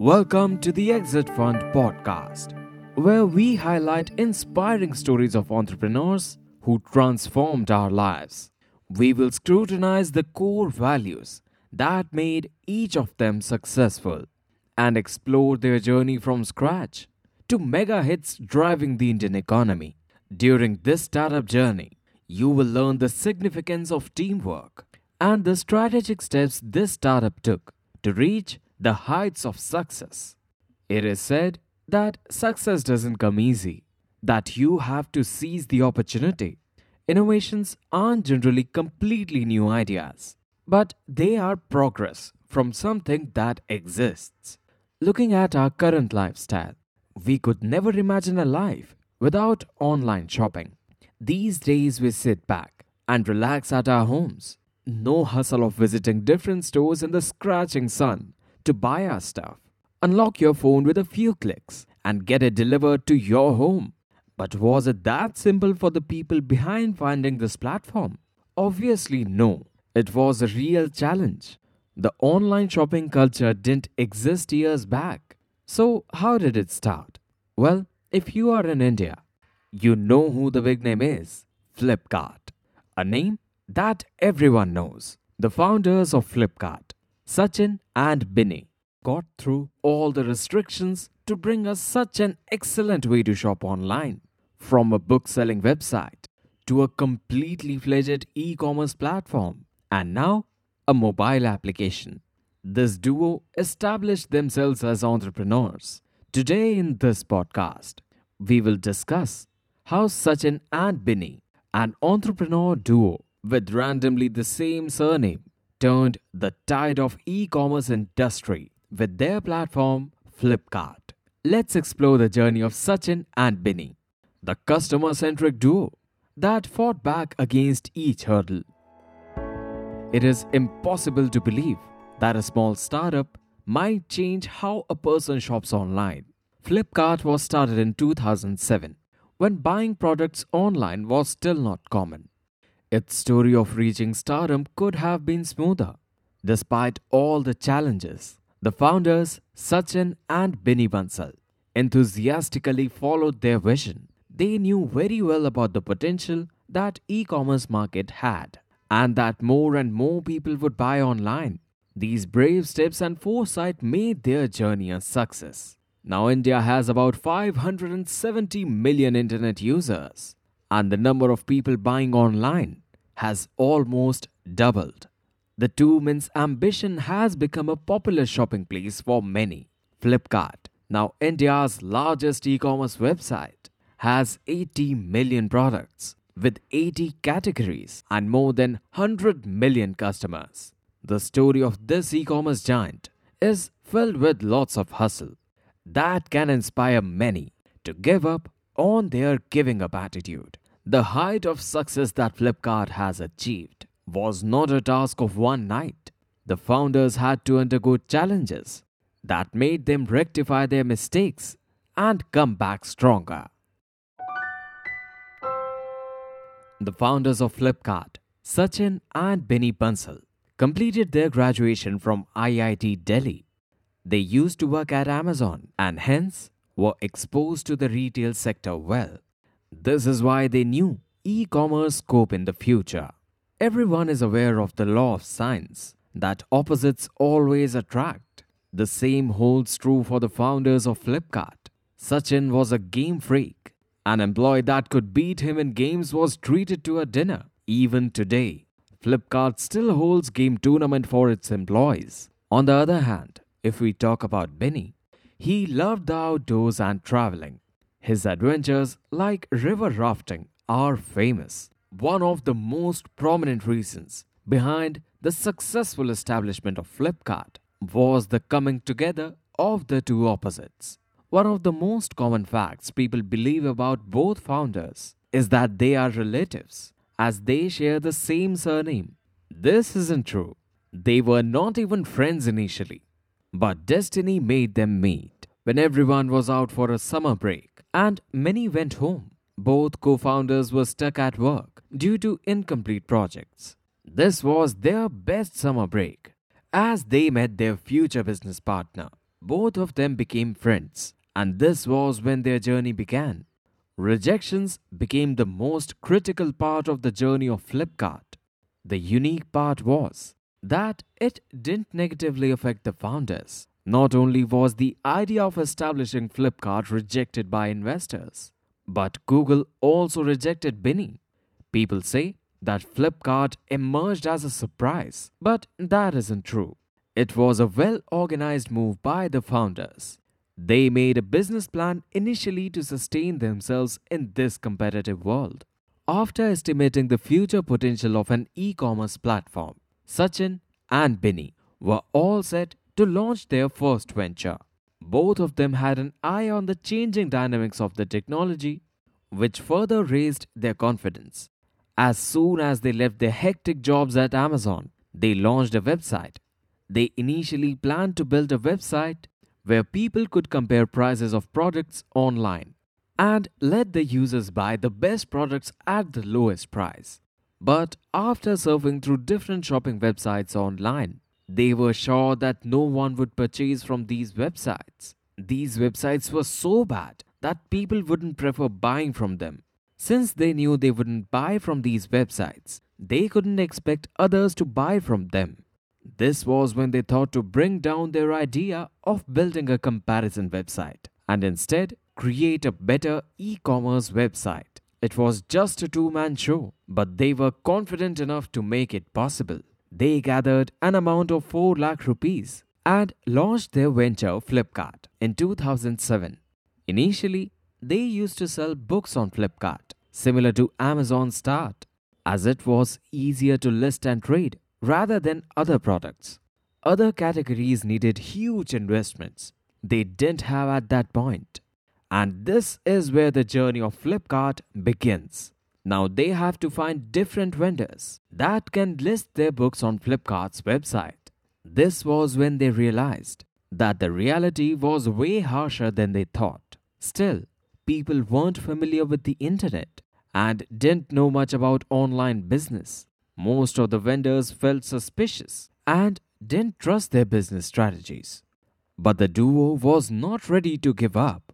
Welcome to the Exit Fund podcast, where we highlight inspiring stories of entrepreneurs who transformed our lives. We will scrutinize the core values that made each of them successful and explore their journey from scratch to mega hits driving the Indian economy. During this startup journey, you will learn the significance of teamwork and the strategic steps this startup took to reach the heights of success. It is said that success doesn't come easy, that you have to seize the opportunity. Innovations aren't generally completely new ideas, but they are progress from something that exists. Looking at our current lifestyle, we could never imagine a life without online shopping. These days, we sit back and relax at our homes. No hustle of visiting different stores in the scratching sun to buy our stuff. Unlock your phone with a few clicks and get it delivered to your home. But was it that simple for the people behind finding this platform? Obviously, no. It was a real challenge. The online shopping culture didn't exist years back. So, how did it start? Well, if you are in India, you know who the big name is Flipkart. A name that everyone knows. The founders of Flipkart, Sachin and Binny, got through all the restrictions to bring us such an excellent way to shop online. From a book selling website to a completely fledged e commerce platform, and now a mobile application. This duo established themselves as entrepreneurs. Today, in this podcast, we will discuss how Sachin and Binny, an entrepreneur duo with randomly the same surname, turned the tide of e-commerce industry with their platform Flipkart. Let's explore the journey of Sachin and Binny, the customer-centric duo that fought back against each hurdle. It is impossible to believe that a small startup might change how a person shops online. Flipkart was started in 2007 when buying products online was still not common. Its story of reaching stardom could have been smoother. Despite all the challenges, the founders, Sachin and Binny Bansal, enthusiastically followed their vision. They knew very well about the potential that e-commerce market had and that more and more people would buy online. These brave steps and foresight made their journey a success. Now India has about 570 million internet users and the number of people buying online has almost doubled. The two men's ambition has become a popular shopping place for many. Flipkart, now India's largest e commerce website, has 80 million products with 80 categories and more than 100 million customers. The story of this e commerce giant is filled with lots of hustle that can inspire many to give up on their giving up attitude. The height of success that Flipkart has achieved was not a task of one night. The founders had to undergo challenges that made them rectify their mistakes and come back stronger. The founders of Flipkart, Sachin and Binny Bansal, completed their graduation from IIT Delhi. They used to work at Amazon and hence were exposed to the retail sector well. This is why they knew e commerce scope in the future. Everyone is aware of the law of science that opposites always attract. The same holds true for the founders of Flipkart. Sachin was a game freak an employee that could beat him in games was treated to a dinner. Even today, Flipkart still holds game tournament for its employees. On the other hand, if we talk about Binny, he loved the outdoors and traveling. His adventures, like river rafting, are famous. One of the most prominent reasons behind the successful establishment of Flipkart was the coming together of the two opposites. One of the most common facts people believe about both founders is that they are relatives, as they share the same surname. This isn't true. They were not even friends initially, but destiny made them meet when everyone was out for a summer break and many went home. Both co founders were stuck at work due to incomplete projects. This was their best summer break as they met their future business partner. both of them became friends, and this was when their journey began. Rejections became the most critical part of the journey of Flipkart. The unique part was that it didn't negatively affect the founders. Not only was the idea of establishing Flipkart rejected by investors, but Google also rejected Binny. People say that Flipkart emerged as a surprise, but that isn't true. It was a well organized move by the founders. They made a business plan initially to sustain themselves in this competitive world. After estimating the future potential of an e commerce platform, Sachin and Binny were all set to launch their first venture. Both of them had an eye on the changing dynamics of the technology, which further raised their confidence. As soon as they left their hectic jobs at Amazon, they launched a website. They initially planned to build a website where people could compare prices of products online and let the users buy the best products at the lowest price. But after surfing through different shopping websites online, they were sure that no one would purchase from these websites. These websites were so bad that people wouldn't prefer buying from them. Since they knew they wouldn't buy from these websites, they couldn't expect others to buy from them. This was when they thought to bring down their idea of building a comparison website and instead create a better e commerce website. It was just a two man show, but they were confident enough to make it possible. They gathered an amount of 4 lakh rupees and launched their venture Flipkart in 2007. Initially, they used to sell books on Flipkart, similar to Amazon Start, as it was easier to list and trade rather than other products. Other categories needed huge investments they didn't have at that point. And this is where the journey of Flipkart begins. Now they have to find different vendors that can list their books on Flipkart's website. This was when they realized that the reality was way harsher than they thought. Still, people weren't familiar with the internet and didn't know much about online business. Most of the vendors felt suspicious and didn't trust their business strategies. But the duo was not ready to give up.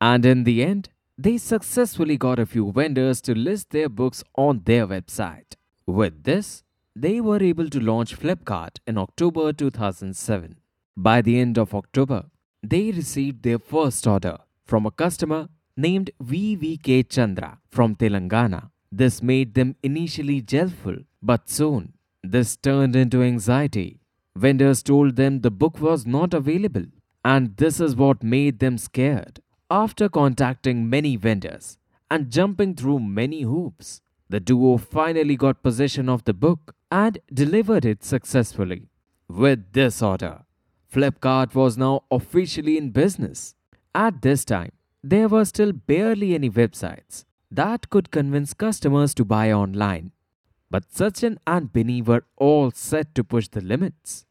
And in the end, they successfully got a few vendors to list their books on their website. With this, they were able to launch Flipkart in October 2007. By the end of October, they received their first order from a customer named VVK Chandra from Telangana. This made them initially joyful, but soon this turned into anxiety. Vendors told them the book was not available, and this is what made them scared. After contacting many vendors and jumping through many hoops, the duo finally got possession of the book and delivered it successfully. With this order, Flipkart was now officially in business. At this time, there were still barely any websites that could convince customers to buy online. But Sachin and Binny were all set to push the limits.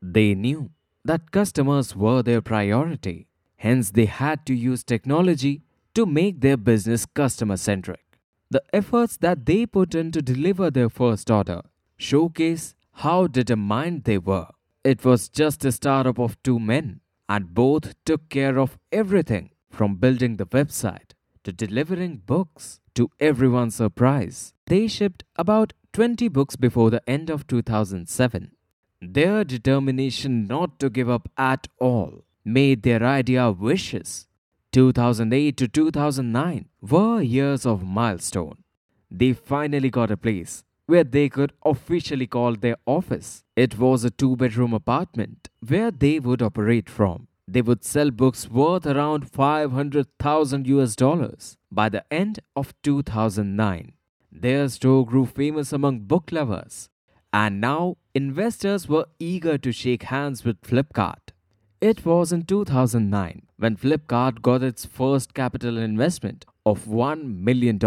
They knew that customers were their priority Hence, they had to use technology to make their business customer centric. The efforts that they put in to deliver their first order showcase how determined they were. It was just a startup of two men, and both took care of everything from building the website to delivering books to everyone's surprise. They shipped about 20 books before the end of 2007. Their determination not to give up at all made their idea wishes. 2008 to 2009 were years of milestone. They finally got a place where they could officially call their office. It was a two bedroom apartment where they would operate from. They would sell books worth around 500,000 US dollars by the end of 2009. Their store grew famous among book lovers, and now investors were eager to shake hands with Flipkart. It was in 2009 when Flipkart got its first capital investment of $1 million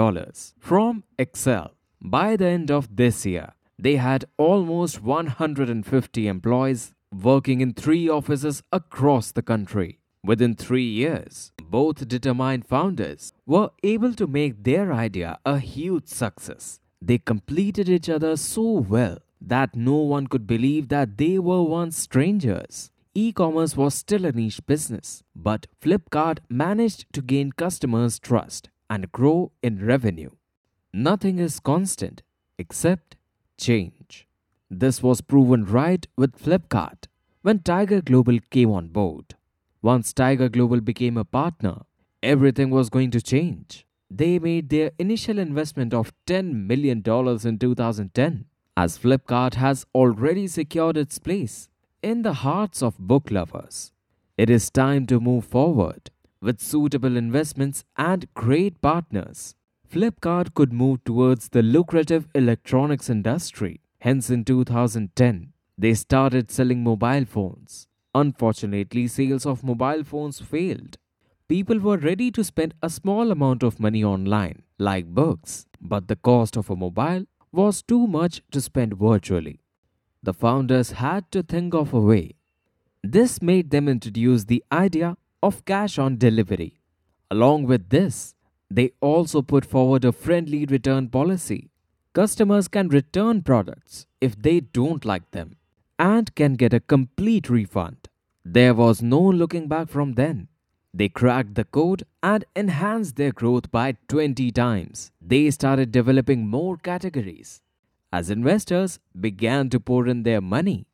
from Accel. By the end of this year, they had almost 150 employees working in three offices across the country. Within three years, both determined founders were able to make their idea a huge success. They completed each other so well that no one could believe that they were once strangers. E commerce was still a niche business, but Flipkart managed to gain customers' trust and grow in revenue. Nothing is constant except change. This was proven right with Flipkart when Tiger Global came on board. Once Tiger Global became a partner, everything was going to change. They made their initial investment of $10 million in 2010, as Flipkart has already secured its place in the hearts of book lovers. It is time to move forward with suitable investments and great partners. Flipkart could move towards the lucrative electronics industry. Hence, in 2010, they started selling mobile phones. Unfortunately, sales of mobile phones failed. People were ready to spend a small amount of money online, like books, but the cost of a mobile was too much to spend virtually. The founders had to think of a way. This made them introduce the idea of cash on delivery. Along with this, they also put forward a friendly return policy. Customers can return products if they don't like them and can get a complete refund. There was no looking back from then. They cracked the code and enhanced their growth by 20 times. They started developing more categories. As investors began to pour in their money,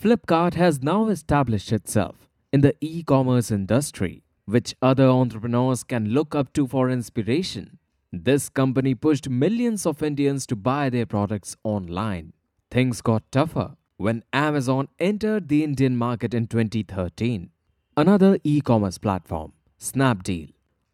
Flipkart has now established itself in the e commerce industry, which other entrepreneurs can look up to for inspiration. This company pushed millions of Indians to buy their products online. Things got tougher when Amazon entered the Indian market in 2013. Another e commerce platform, Snapdeal,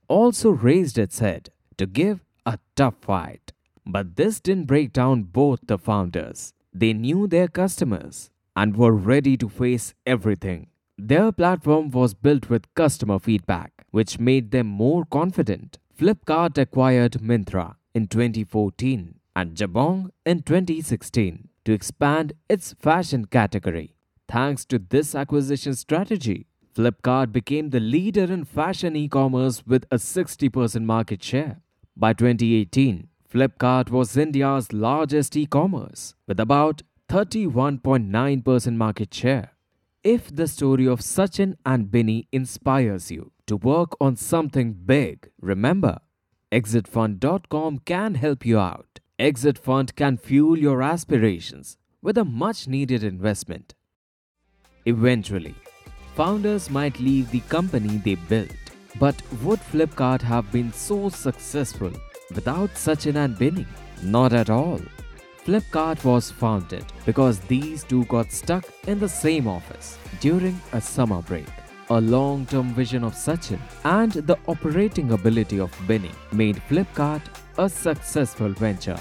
also raised its head to give a tough fight. But this didn't break down both the founders. They knew their customers and were ready to face everything. Their platform was built with customer feedback, which made them more confident. Flipkart acquired Myntra in 2014 and Jabong in 2016 to expand its fashion category. Thanks to this acquisition strategy, Flipkart became the leader in fashion e commerce with a 60% market share. By 2018, Flipkart was India's largest e commerce with about 31.9% market share. If the story of Sachin and Binny inspires you to work on something big, remember, ExitFund.com can help you out. Exit Fund can fuel your aspirations with a much needed investment. Eventually, founders might leave the company they built. But would Flipkart have been so successful without Sachin and Binny? Not at all. Flipkart was founded because these two got stuck in the same office during a summer break. A long term vision of Sachin and the operating ability of Binny made Flipkart a successful venture.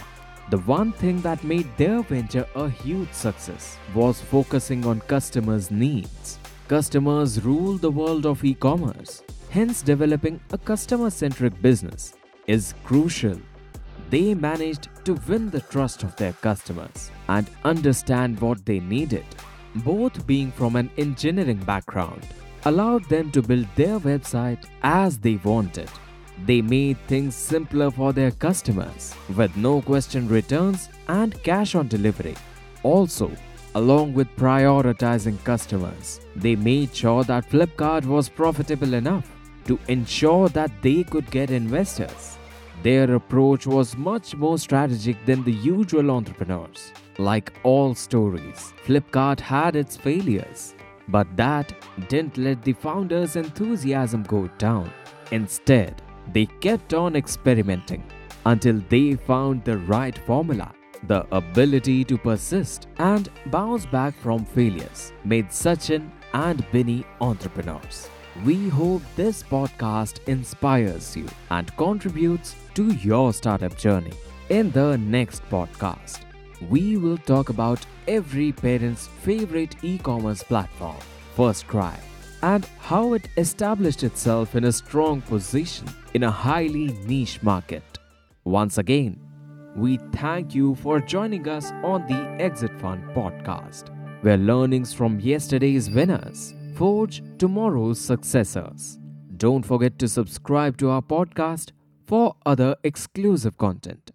The one thing that made their venture a huge success was focusing on customers' needs. Customers rule the world of e commerce, hence, developing a customer centric business is crucial they managed to win the trust of their customers and understand what they needed. Both being from an engineering background allowed them to build their website as they wanted. They made things simpler for their customers with no question returns and cash on delivery. Also, along with prioritizing customers, they made sure that Flipkart was profitable enough to ensure that they could get investors. Their approach was much more strategic than the usual entrepreneurs. Like all stories, Flipkart had its failures, but that didn't let the founders' enthusiasm go down. Instead, they kept on experimenting until they found the right formula. The ability to persist and bounce back from failures made Sachin and Binny entrepreneurs. We hope this podcast inspires you and contributes to your startup journey. In the next podcast, we will talk about every parent's favorite e commerce platform, FirstCry, and how it established itself in a strong position in a highly niche market. Once again, we thank you for joining us on the Exit Fund podcast, where learnings from yesterday's winners forge tomorrow's successors. Don't forget to subscribe to our podcast for other exclusive content.